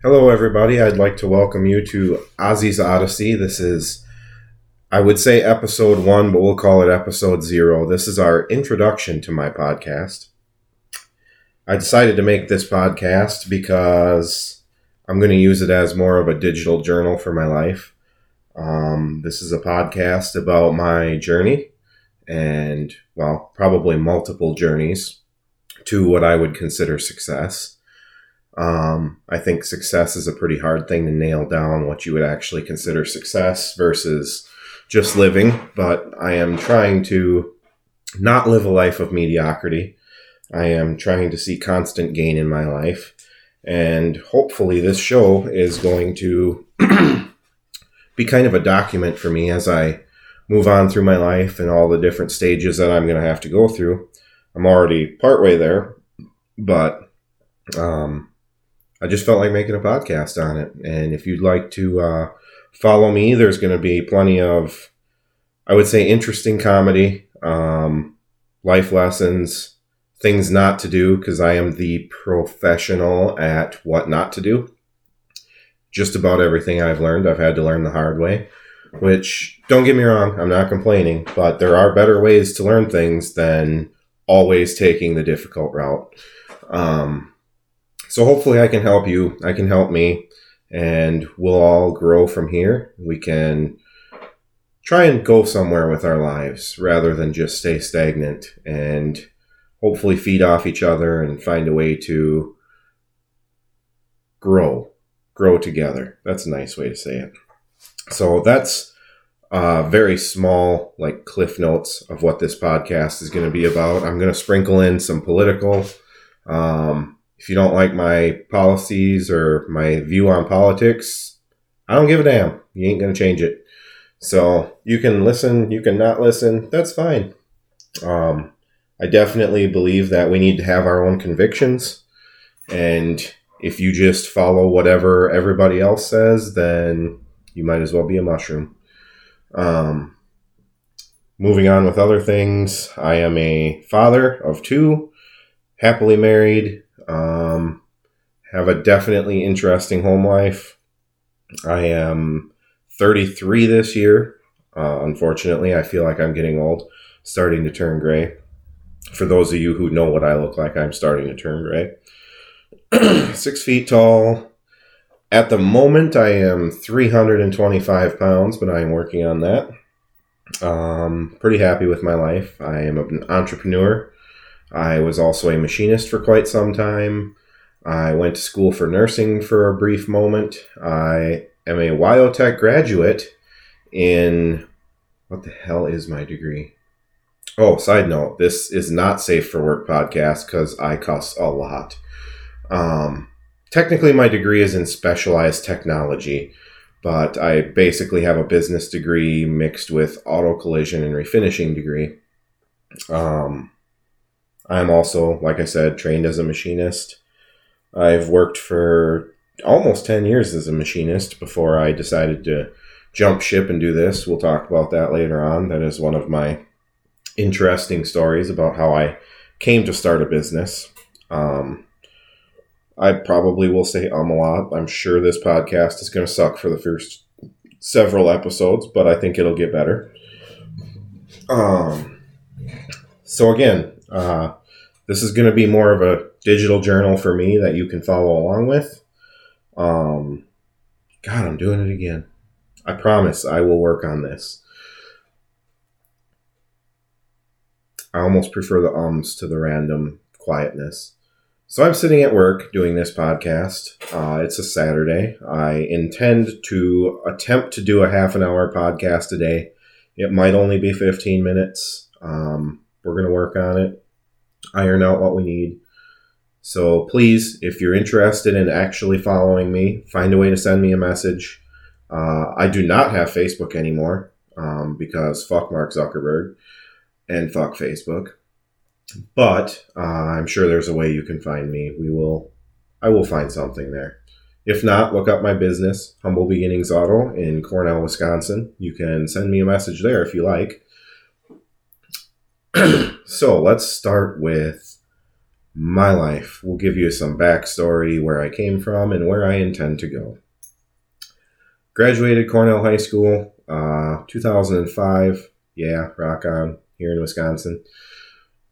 Hello, everybody. I'd like to welcome you to Ozzy's Odyssey. This is, I would say, episode one, but we'll call it episode zero. This is our introduction to my podcast. I decided to make this podcast because I'm going to use it as more of a digital journal for my life. Um, this is a podcast about my journey and, well, probably multiple journeys to what I would consider success. Um, I think success is a pretty hard thing to nail down what you would actually consider success versus just living, but I am trying to not live a life of mediocrity. I am trying to see constant gain in my life. And hopefully, this show is going to be kind of a document for me as I move on through my life and all the different stages that I'm going to have to go through. I'm already partway there, but um, I just felt like making a podcast on it. And if you'd like to uh, follow me, there's going to be plenty of, I would say, interesting comedy, um, life lessons, things not to do, because I am the professional at what not to do. Just about everything I've learned, I've had to learn the hard way. Which, don't get me wrong, I'm not complaining, but there are better ways to learn things than always taking the difficult route. Um, so hopefully I can help you. I can help me, and we'll all grow from here. We can try and go somewhere with our lives rather than just stay stagnant and hopefully feed off each other and find a way to grow grow together that's a nice way to say it so that's uh, very small like cliff notes of what this podcast is going to be about i'm going to sprinkle in some political um, if you don't like my policies or my view on politics, I don't give a damn. You ain't going to change it. So you can listen, you can not listen. That's fine. Um, I definitely believe that we need to have our own convictions. And if you just follow whatever everybody else says, then you might as well be a mushroom. Um, moving on with other things, I am a father of two, happily married, um, have a definitely interesting home life. I am 33 this year. Uh, unfortunately, I feel like I'm getting old, starting to turn gray. For those of you who know what I look like, I'm starting to turn gray. Six feet tall. At the moment, I am 325 pounds, but I am working on that. Um, pretty happy with my life. I am an entrepreneur. I was also a machinist for quite some time. I went to school for nursing for a brief moment. I am a WyoTech graduate in what the hell is my degree? Oh, side note, this is not safe for work podcast because I cuss a lot. Um, technically, my degree is in specialized technology, but I basically have a business degree mixed with auto collision and refinishing degree. Um, I'm also, like I said, trained as a machinist. I've worked for almost 10 years as a machinist before I decided to jump ship and do this. We'll talk about that later on. That is one of my interesting stories about how I came to start a business. Um, I probably will say um a lot. I'm sure this podcast is going to suck for the first several episodes, but I think it'll get better. Um, so again, uh, this is going to be more of a digital journal for me that you can follow along with. Um, God, I'm doing it again. I promise I will work on this. I almost prefer the ums to the random quietness. So I'm sitting at work doing this podcast. Uh, it's a Saturday. I intend to attempt to do a half an hour podcast a day. It might only be 15 minutes. Um, we're going to work on it, iron out what we need. So please, if you're interested in actually following me, find a way to send me a message. Uh, I do not have Facebook anymore um, because fuck Mark Zuckerberg and fuck Facebook. But uh, I'm sure there's a way you can find me. We will, I will find something there. If not, look up my business, Humble Beginnings Auto in Cornell, Wisconsin. You can send me a message there if you like. so let's start with my life. We'll give you some backstory where I came from and where I intend to go. Graduated Cornell High School, uh, 2005. Yeah, rock on here in Wisconsin.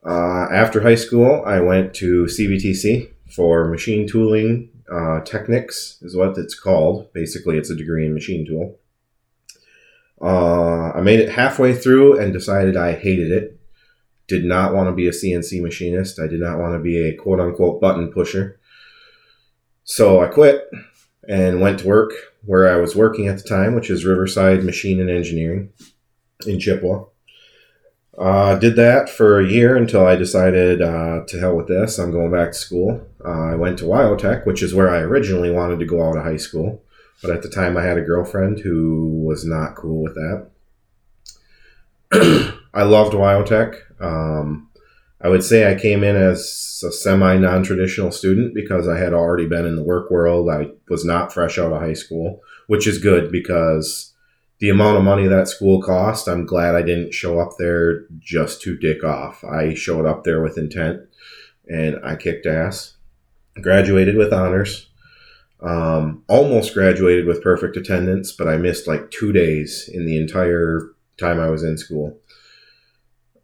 Uh, after high school, I went to CVTC for machine tooling uh, techniques, is what it's called. Basically, it's a degree in machine tool. Uh, I made it halfway through and decided I hated it. Did not want to be a CNC machinist. I did not want to be a quote unquote button pusher. So I quit and went to work where I was working at the time, which is Riverside Machine and Engineering in Chippewa. Uh, did that for a year until I decided uh, to hell with this. I'm going back to school. Uh, I went to WyoTech, which is where I originally wanted to go out of high school. But at the time, I had a girlfriend who was not cool with that. I loved WyoTech. Um, I would say I came in as a semi non traditional student because I had already been in the work world. I was not fresh out of high school, which is good because the amount of money that school cost, I'm glad I didn't show up there just to dick off. I showed up there with intent and I kicked ass. Graduated with honors. Um, almost graduated with perfect attendance, but I missed like two days in the entire time I was in school.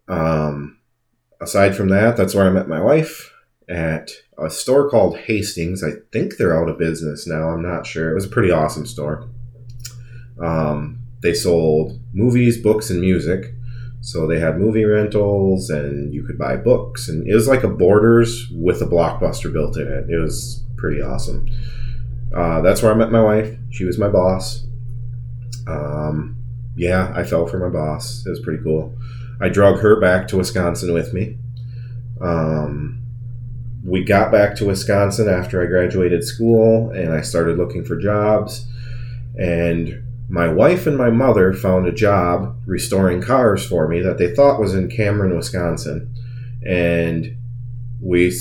Um, aside from that, that's where I met my wife at a store called Hastings. I think they're out of business now. I'm not sure. It was a pretty awesome store. Um, they sold movies, books, and music. So they had movie rentals, and you could buy books, and it was like a Borders with a blockbuster built in it. It was pretty awesome. Uh, that's where I met my wife. She was my boss. Um, yeah, I fell for my boss. It was pretty cool. I drug her back to Wisconsin with me. Um, we got back to Wisconsin after I graduated school, and I started looking for jobs. And my wife and my mother found a job restoring cars for me that they thought was in Cameron, Wisconsin. And we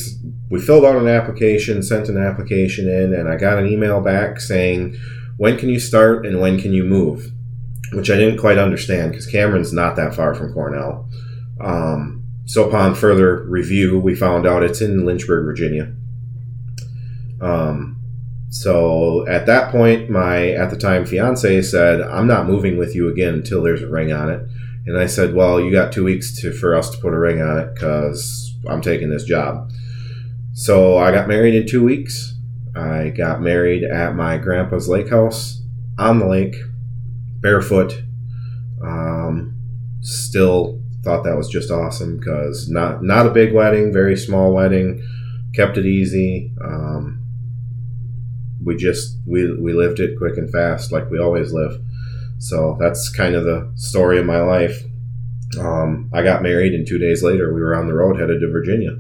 we filled out an application, sent an application in, and I got an email back saying, "When can you start and when can you move?" Which I didn't quite understand because Cameron's not that far from Cornell. Um, so upon further review, we found out it's in Lynchburg, Virginia. Um, so at that point, my at the time fiance said, "I'm not moving with you again until there's a ring on it." And I said, "Well, you got two weeks to for us to put a ring on it because I'm taking this job." So I got married in two weeks. I got married at my grandpa's lake house on the lake, barefoot. Um, still thought that was just awesome because not not a big wedding, very small wedding. Kept it easy. Um, we just we we lived it quick and fast like we always live. So that's kind of the story of my life. Um, I got married, and two days later, we were on the road headed to Virginia.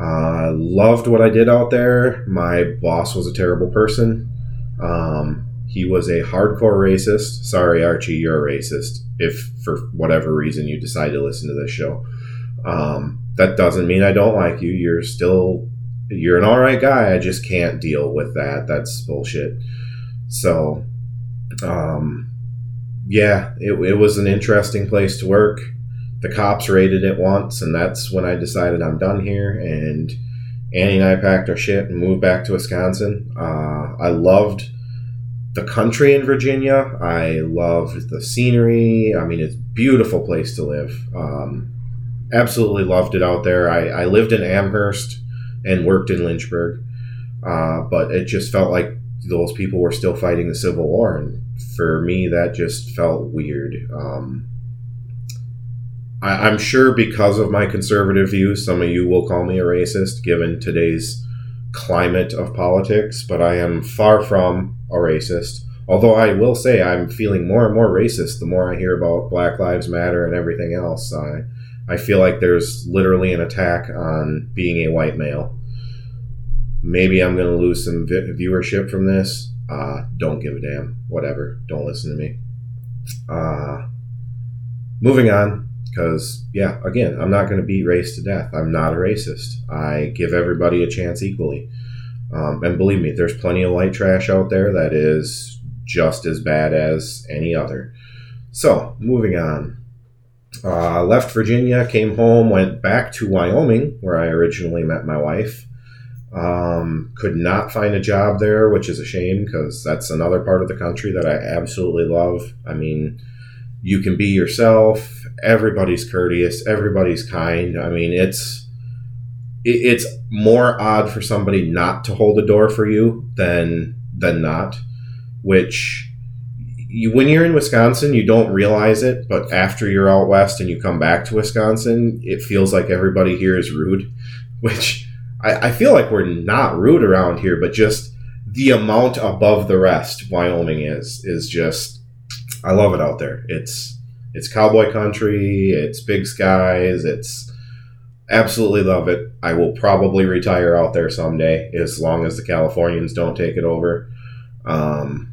Uh, loved what I did out there. My boss was a terrible person. Um, he was a hardcore racist. Sorry, Archie, you're a racist. If for whatever reason you decide to listen to this show, um, that doesn't mean I don't like you. You're still you're an all right guy. I just can't deal with that. That's bullshit. So, um, yeah, it, it was an interesting place to work. The cops raided it once, and that's when I decided I'm done here. And Annie and I packed our shit and moved back to Wisconsin. Uh, I loved the country in Virginia. I loved the scenery. I mean, it's beautiful place to live. Um, absolutely loved it out there. I, I lived in Amherst and worked in Lynchburg. Uh, but it just felt like those people were still fighting the Civil War, and for me, that just felt weird. Um, I, am sure because of my conservative views, some of you will call me a racist, given today's climate of politics. But I am far from a racist. Although I will say I'm feeling more and more racist the more I hear about Black Lives Matter and everything else. I I feel like there's literally an attack on being a white male. Maybe I'm going to lose some vi- viewership from this. Uh, don't give a damn. Whatever. Don't listen to me. Uh, moving on, because, yeah, again, I'm not going to beat race to death. I'm not a racist. I give everybody a chance equally. Um, and believe me, there's plenty of light trash out there that is just as bad as any other. So, moving on. Uh, left Virginia, came home, went back to Wyoming, where I originally met my wife. Um, could not find a job there, which is a shame because that's another part of the country that I absolutely love. I mean, you can be yourself. Everybody's courteous. Everybody's kind. I mean, it's it, it's more odd for somebody not to hold a door for you than than not. Which you, when you're in Wisconsin, you don't realize it, but after you're out west and you come back to Wisconsin, it feels like everybody here is rude. Which I, I feel like we're not rude around here, but just the amount above the rest Wyoming is is just I love it out there. It's it's cowboy country, it's big skies, it's absolutely love it. I will probably retire out there someday as long as the Californians don't take it over. Um,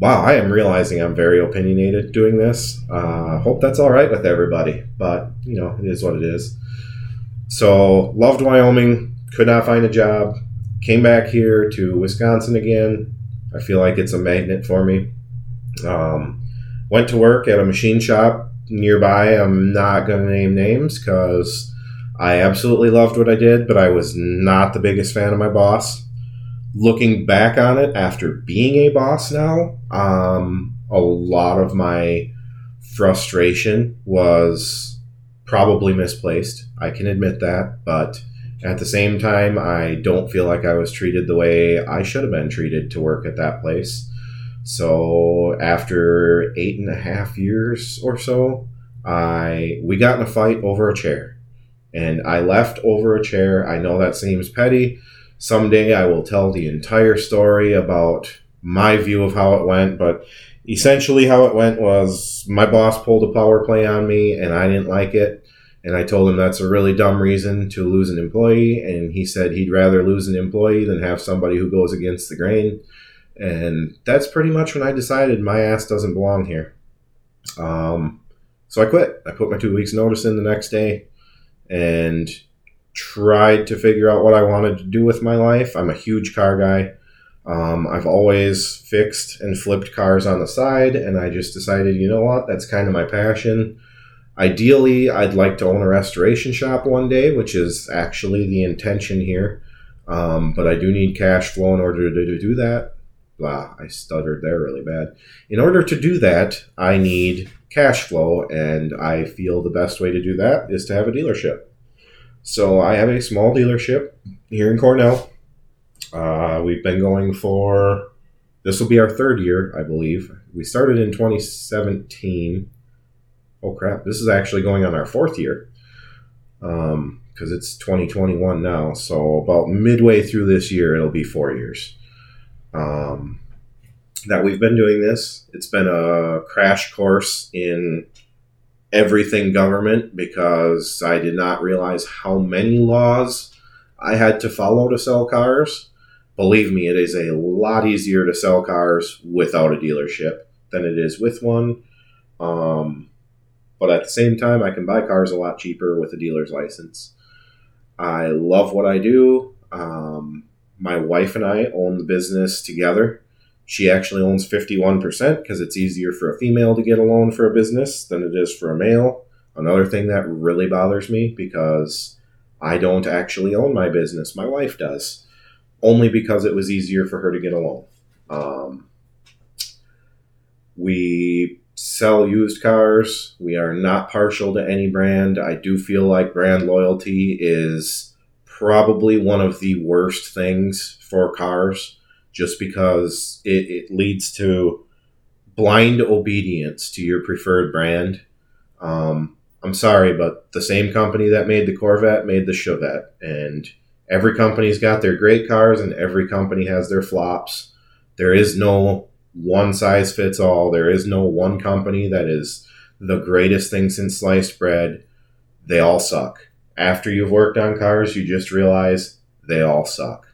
wow, I am realizing I'm very opinionated doing this. Uh, hope that's all right with everybody, but you know, it is what it is. So, loved Wyoming, could not find a job, came back here to Wisconsin again. I feel like it's a magnet for me. Um, went to work at a machine shop nearby. I'm not going to name names because I absolutely loved what I did, but I was not the biggest fan of my boss. Looking back on it after being a boss now, um, a lot of my frustration was probably misplaced. I can admit that, but at the same time, I don't feel like I was treated the way I should have been treated to work at that place. So after eight and a half years or so, I we got in a fight over a chair, and I left over a chair. I know that seems petty. Someday I will tell the entire story about my view of how it went, but essentially how it went was my boss pulled a power play on me, and I didn't like it. And I told him that's a really dumb reason to lose an employee. And he said he'd rather lose an employee than have somebody who goes against the grain. And that's pretty much when I decided my ass doesn't belong here. Um, so I quit. I put my two weeks notice in the next day and tried to figure out what I wanted to do with my life. I'm a huge car guy. Um, I've always fixed and flipped cars on the side, and I just decided, you know what, that's kind of my passion. Ideally, I'd like to own a restoration shop one day, which is actually the intention here. Um, but I do need cash flow in order to, to do that blah, I stuttered there really bad. In order to do that, I need cash flow, and I feel the best way to do that is to have a dealership. So I have a small dealership here in Cornell. Uh, we've been going for this will be our third year, I believe. We started in 2017. Oh crap! This is actually going on our fourth year because um, it's 2021 now. So about midway through this year, it'll be four years um, that we've been doing this. It's been a crash course in everything government because I did not realize how many laws I had to follow to sell cars. Believe me, it is a lot easier to sell cars without a dealership than it is with one. Um, but at the same time, I can buy cars a lot cheaper with a dealer's license. I love what I do. Um, my wife and I own the business together. She actually owns 51% because it's easier for a female to get a loan for a business than it is for a male. Another thing that really bothers me because I don't actually own my business, my wife does, only because it was easier for her to get a loan. Um, we sell used cars. We are not partial to any brand. I do feel like brand loyalty is probably one of the worst things for cars just because it, it leads to blind obedience to your preferred brand. Um, I'm sorry, but the same company that made the Corvette made the Chevette, and every company's got their great cars, and every company has their flops. There is no one size fits all. There is no one company that is the greatest thing since sliced bread. They all suck after you've worked on cars, you just realize they all suck.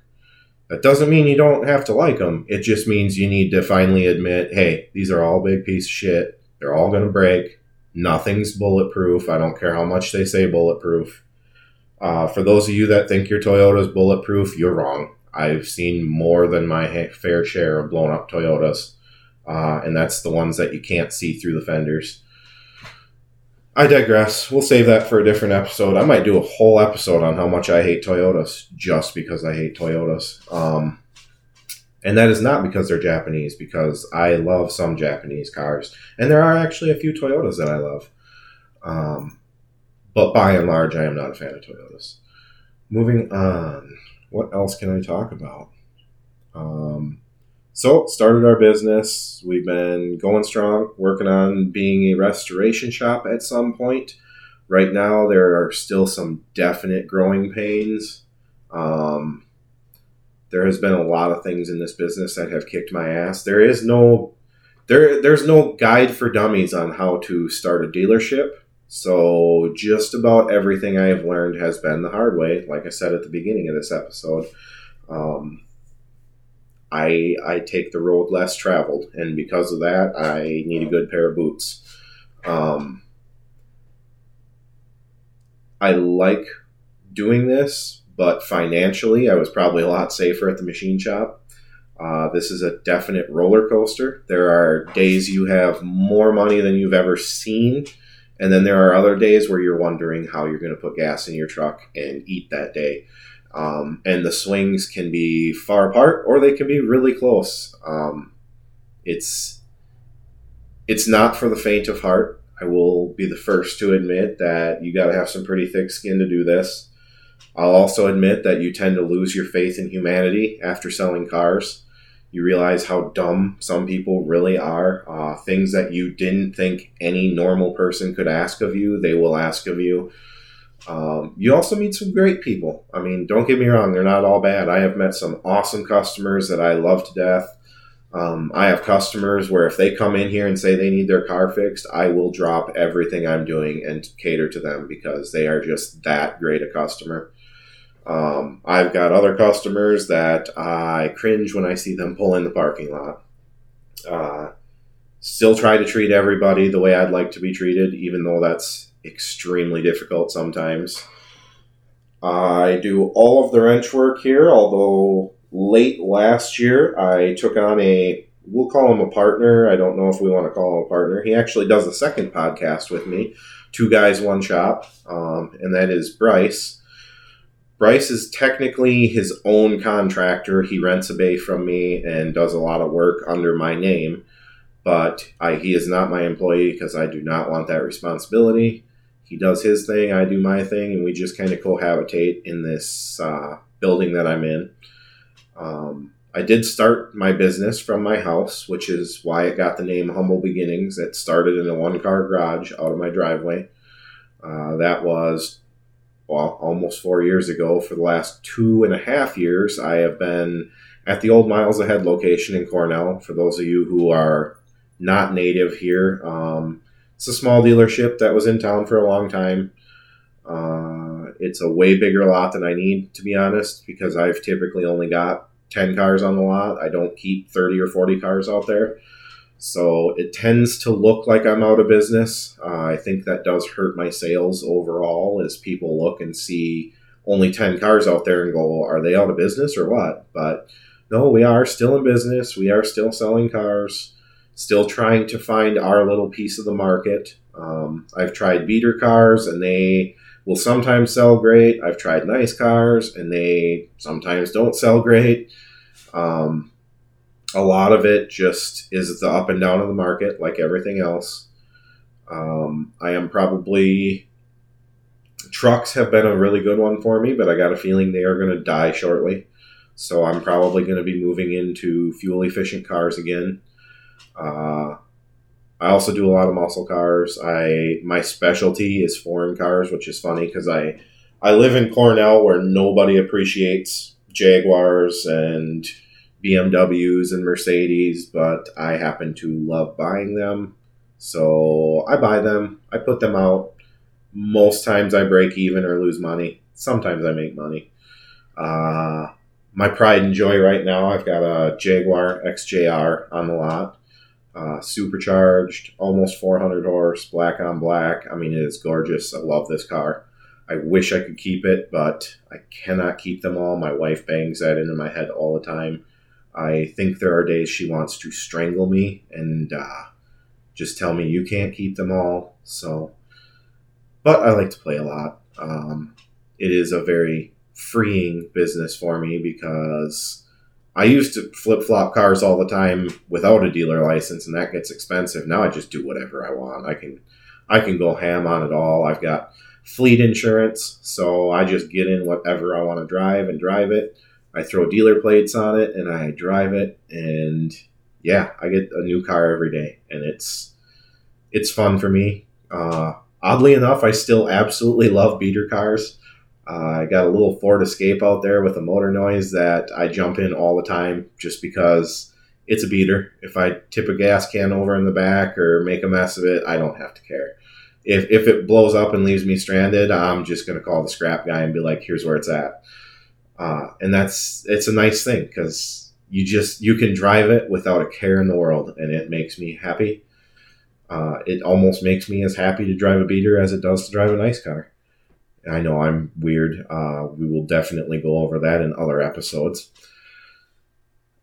That doesn't mean you don't have to like them. It just means you need to finally admit, hey, these are all big piece of shit. They're all going to break. Nothing's bulletproof. I don't care how much they say bulletproof. Uh, for those of you that think your Toyota is bulletproof, you're wrong. I've seen more than my fair share of blown up Toyotas, uh, and that's the ones that you can't see through the fenders. I digress. We'll save that for a different episode. I might do a whole episode on how much I hate Toyotas just because I hate Toyotas. Um, and that is not because they're Japanese, because I love some Japanese cars. And there are actually a few Toyotas that I love. Um, but by and large, I am not a fan of Toyotas. Moving on. What else can I talk about? Um, so, started our business. We've been going strong, working on being a restoration shop at some point. Right now, there are still some definite growing pains. Um, there has been a lot of things in this business that have kicked my ass. There is no there there's no guide for dummies on how to start a dealership. So just about everything I have learned has been the hard way. Like I said at the beginning of this episode, um, I I take the road less traveled, and because of that, I need a good pair of boots. Um, I like doing this, but financially, I was probably a lot safer at the machine shop. Uh, this is a definite roller coaster. There are days you have more money than you've ever seen, and then there are other days where you're wondering how you're going to put gas in your truck and eat that day. Um, and the swings can be far apart or they can be really close. Um, it's it's not for the faint of heart. I will be the first to admit that you got to have some pretty thick skin to do this. I'll also admit that you tend to lose your faith in humanity after selling cars. You realize how dumb some people really are. Uh, things that you didn't think any normal person could ask of you, they will ask of you. Um, you also meet some great people. I mean, don't get me wrong, they're not all bad. I have met some awesome customers that I love to death. Um, I have customers where if they come in here and say they need their car fixed, I will drop everything I'm doing and cater to them because they are just that great a customer. Um, I've got other customers that I cringe when I see them pull in the parking lot. Uh, still try to treat everybody the way I'd like to be treated, even though that's extremely difficult sometimes. I do all of the wrench work here, although late last year I took on a, we'll call him a partner. I don't know if we want to call him a partner. He actually does a second podcast with me, Two Guys, One Shop, um, and that is Bryce. Bryce is technically his own contractor. He rents a bay from me and does a lot of work under my name, but I, he is not my employee because I do not want that responsibility he does his thing, I do my thing, and we just kind of cohabitate in this uh, building that I'm in. Um, I did start my business from my house, which is why it got the name Humble Beginnings. It started in a one car garage out of my driveway. Uh, that was, well, almost four years ago. For the last two and a half years, I have been at the old Miles Ahead location in Cornell. For those of you who are not native here, um, it's a small dealership that was in town for a long time. Uh, it's a way bigger lot than I need, to be honest, because I've typically only got 10 cars on the lot. I don't keep 30 or 40 cars out there. So it tends to look like I'm out of business. Uh, I think that does hurt my sales overall as people look and see only 10 cars out there and go, are they out of business or what? But no, we are still in business. We are still selling cars still trying to find our little piece of the market. Um, I've tried beater cars and they will sometimes sell great. I've tried nice cars and they sometimes don't sell great. Um, a lot of it just is the up and down of the market, like everything else. Um, I am probably. Trucks have been a really good one for me, but I got a feeling they are going to die shortly. So I'm probably going to be moving into fuel efficient cars again. Uh, I also do a lot of muscle cars. I my specialty is foreign cars, which is funny because I I live in Cornell where nobody appreciates Jaguars and BMWs and Mercedes, but I happen to love buying them. So I buy them, I put them out. Most times I break even or lose money. Sometimes I make money. Uh, my pride and joy right now, I've got a Jaguar XJR on the lot uh, supercharged, almost 400 horse, black on black. I mean, it is gorgeous. I love this car. I wish I could keep it, but I cannot keep them all. My wife bangs that into my head all the time. I think there are days she wants to strangle me and uh, just tell me you can't keep them all. So but I like to play a lot. Um, it is a very freeing business for me because I used to flip flop cars all the time without a dealer license, and that gets expensive. Now I just do whatever I want. I can I can go ham on it all. I've got fleet insurance, so I just get in whatever I want to drive and drive it. I throw dealer plates on it and I drive it, and yeah, I get a new car every day, and it's it's fun for me. Uh, oddly enough, I still absolutely love beater cars. Uh, I got a little Ford Escape out there with a motor noise that I jump in all the time just because it's a beater. If I tip a gas can over in the back or make a mess of it, I don't have to care. If, if it blows up and leaves me stranded, I'm just going to call the scrap guy and be like, here's where it's at. Uh, and that's, it's a nice thing because you just, you can drive it without a care in the world and it makes me happy. Uh, it almost makes me as happy to drive a beater as it does to drive a nice car. I know I'm weird. Uh, we will definitely go over that in other episodes.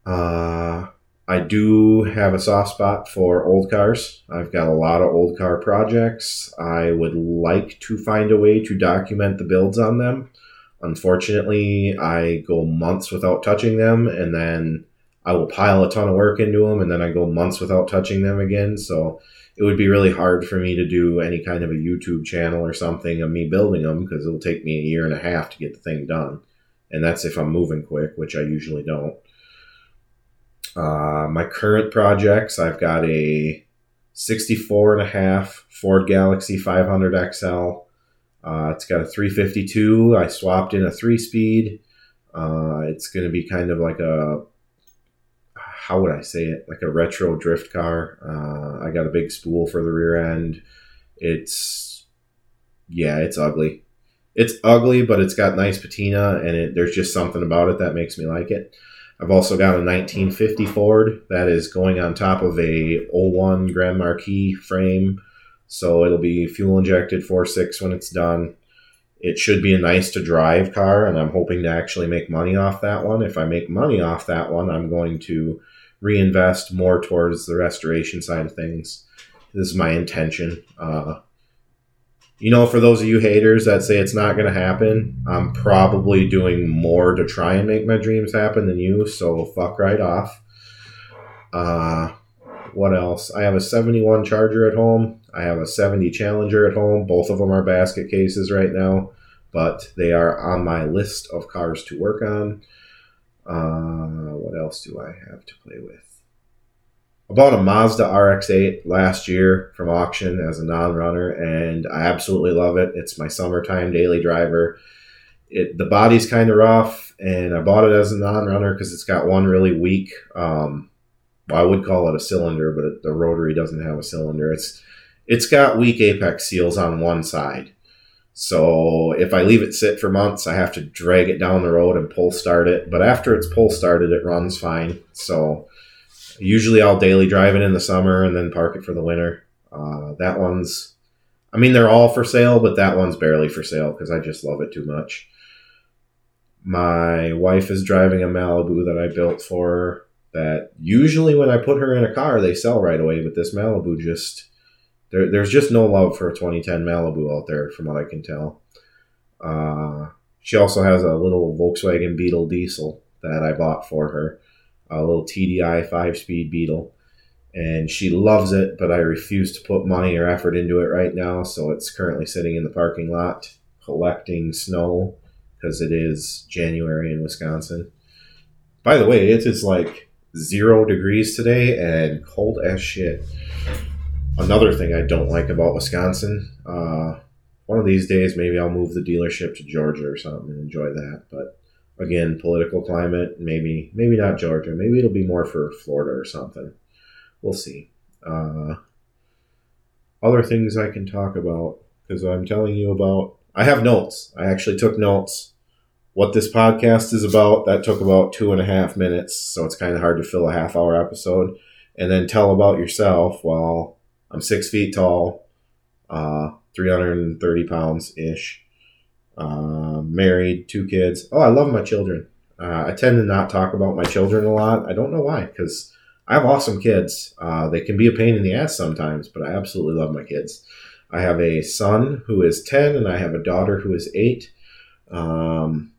Uh, I do have a soft spot for old cars. I've got a lot of old car projects. I would like to find a way to document the builds on them. Unfortunately, I go months without touching them, and then I will pile a ton of work into them, and then I go months without touching them again. So it would be really hard for me to do any kind of a YouTube channel or something of me building them because it'll take me a year and a half to get the thing done. And that's if I'm moving quick, which I usually don't. Uh, my current projects, I've got a 64 and a half Ford Galaxie 500 XL. Uh, it's got a 352. I swapped in a three speed. Uh, it's going to be kind of like a how would I say it? Like a retro drift car. Uh, I got a big spool for the rear end. It's yeah, it's ugly. It's ugly, but it's got nice patina, and it, there's just something about it that makes me like it. I've also got a 1950 Ford that is going on top of a 01 Grand Marquis frame, so it'll be fuel injected 4.6 when it's done. It should be a nice to drive car, and I'm hoping to actually make money off that one. If I make money off that one, I'm going to reinvest more towards the restoration side of things. This is my intention. Uh, you know, for those of you haters that say it's not going to happen, I'm probably doing more to try and make my dreams happen than you, so fuck right off. Uh, what else? I have a 71 Charger at home. I have a 70 Challenger at home. Both of them are basket cases right now, but they are on my list of cars to work on. Uh, what else do I have to play with? I bought a Mazda RX-8 last year from auction as a non-runner, and I absolutely love it. It's my summertime daily driver. It the body's kind of rough, and I bought it as a non-runner because it's got one really weak. Um, I would call it a cylinder, but the rotary doesn't have a cylinder. It's it's got weak apex seals on one side. So if I leave it sit for months, I have to drag it down the road and pull start it. But after it's pull started, it runs fine. So usually I'll daily drive it in the summer and then park it for the winter. Uh, that one's, I mean, they're all for sale, but that one's barely for sale because I just love it too much. My wife is driving a Malibu that I built for her. That usually when I put her in a car, they sell right away, but this Malibu just there, there's just no love for a 2010 Malibu out there, from what I can tell. Uh, she also has a little Volkswagen Beetle diesel that I bought for her, a little TDI five speed Beetle. And she loves it, but I refuse to put money or effort into it right now. So it's currently sitting in the parking lot collecting snow because it is January in Wisconsin. By the way, it is like zero degrees today and cold as shit another thing I don't like about Wisconsin. Uh, one of these days, maybe I'll move the dealership to Georgia or something and enjoy that. But again, political climate, maybe maybe not Georgia. Maybe it'll be more for Florida or something. We'll see. Uh, other things I can talk about because I'm telling you about. I have notes. I actually took notes. What this podcast is about, that took about two and a half minutes, so it's kind of hard to fill a half hour episode. And then tell about yourself. Well, I'm six feet tall, uh, 330 pounds ish. Uh, married, two kids. Oh, I love my children. Uh, I tend to not talk about my children a lot. I don't know why, because I have awesome kids. Uh, they can be a pain in the ass sometimes, but I absolutely love my kids. I have a son who is 10 and I have a daughter who is 8. Um,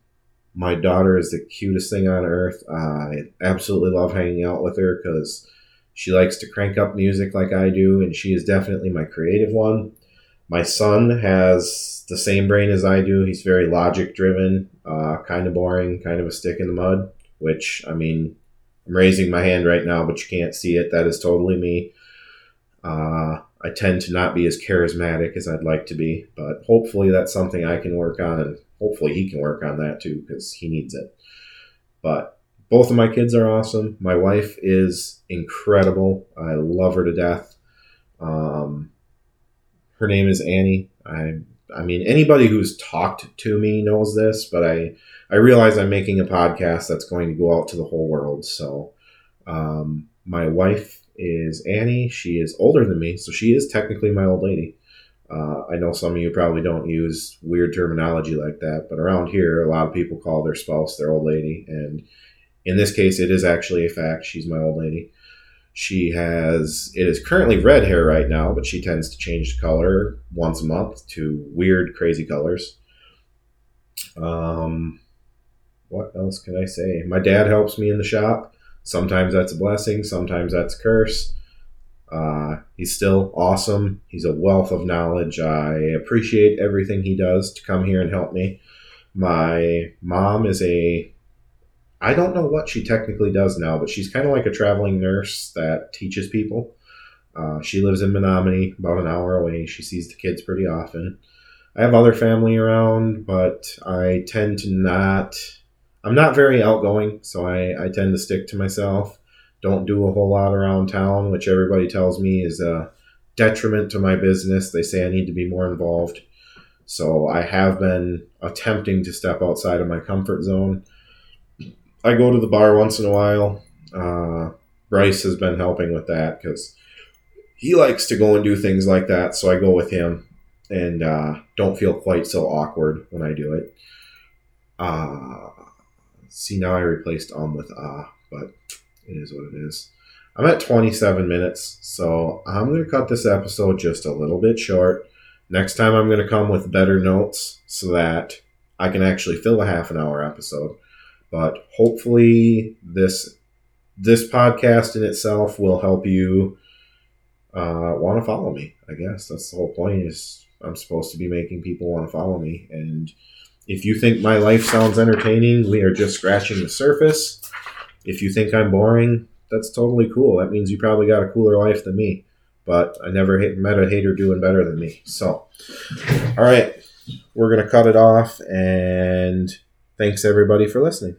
my daughter is the cutest thing on earth. I absolutely love hanging out with her because she likes to crank up music like I do, and she is definitely my creative one. My son has the same brain as I do. He's very logic driven, uh, kind of boring, kind of a stick in the mud, which, I mean, I'm raising my hand right now, but you can't see it. That is totally me. Uh, I tend to not be as charismatic as I'd like to be, but hopefully that's something I can work on, and hopefully he can work on that too because he needs it. But both of my kids are awesome. My wife is incredible. I love her to death. Um, her name is Annie. I I mean anybody who's talked to me knows this, but I I realize I'm making a podcast that's going to go out to the whole world. So um, my wife is Annie. She is older than me, so she is technically my old lady. Uh, I know some of you probably don't use weird terminology like that, but around here, a lot of people call their spouse their old lady. And in this case, it is actually a fact. She's my old lady. She has, it is currently red hair right now, but she tends to change the color once a month to weird, crazy colors. Um, what else can I say? My dad helps me in the shop. Sometimes that's a blessing, sometimes that's a curse. Uh, he's still awesome. He's a wealth of knowledge. I appreciate everything he does to come here and help me. My mom is a I don't know what she technically does now, but she's kind of like a traveling nurse that teaches people. Uh, she lives in Menomonie, about an hour away. She sees the kids pretty often. I have other family around, but I tend to not. I'm not very outgoing, so I, I tend to stick to myself don't do a whole lot around town, which everybody tells me is a detriment to my business. They say I need to be more involved. So I have been attempting to step outside of my comfort zone. I go to the bar once in a while. Uh, Bryce has been helping with that because he likes to go and do things like that. So I go with him and uh, don't feel quite so awkward when I do it. Uh, see, now I replaced um with ah, but it is what it is. I'm at 27 minutes, so I'm going to cut this episode just a little bit short. Next time, I'm going to come with better notes so that I can actually fill a half an hour episode. But hopefully, this this podcast in itself will help you uh, want to follow me. I guess that's the whole point. Is I'm supposed to be making people want to follow me, and if you think my life sounds entertaining, we are just scratching the surface. If you think I'm boring, that's totally cool. That means you probably got a cooler life than me. But I never met a hater doing better than me. So, all right, we're going to cut it off. And thanks everybody for listening.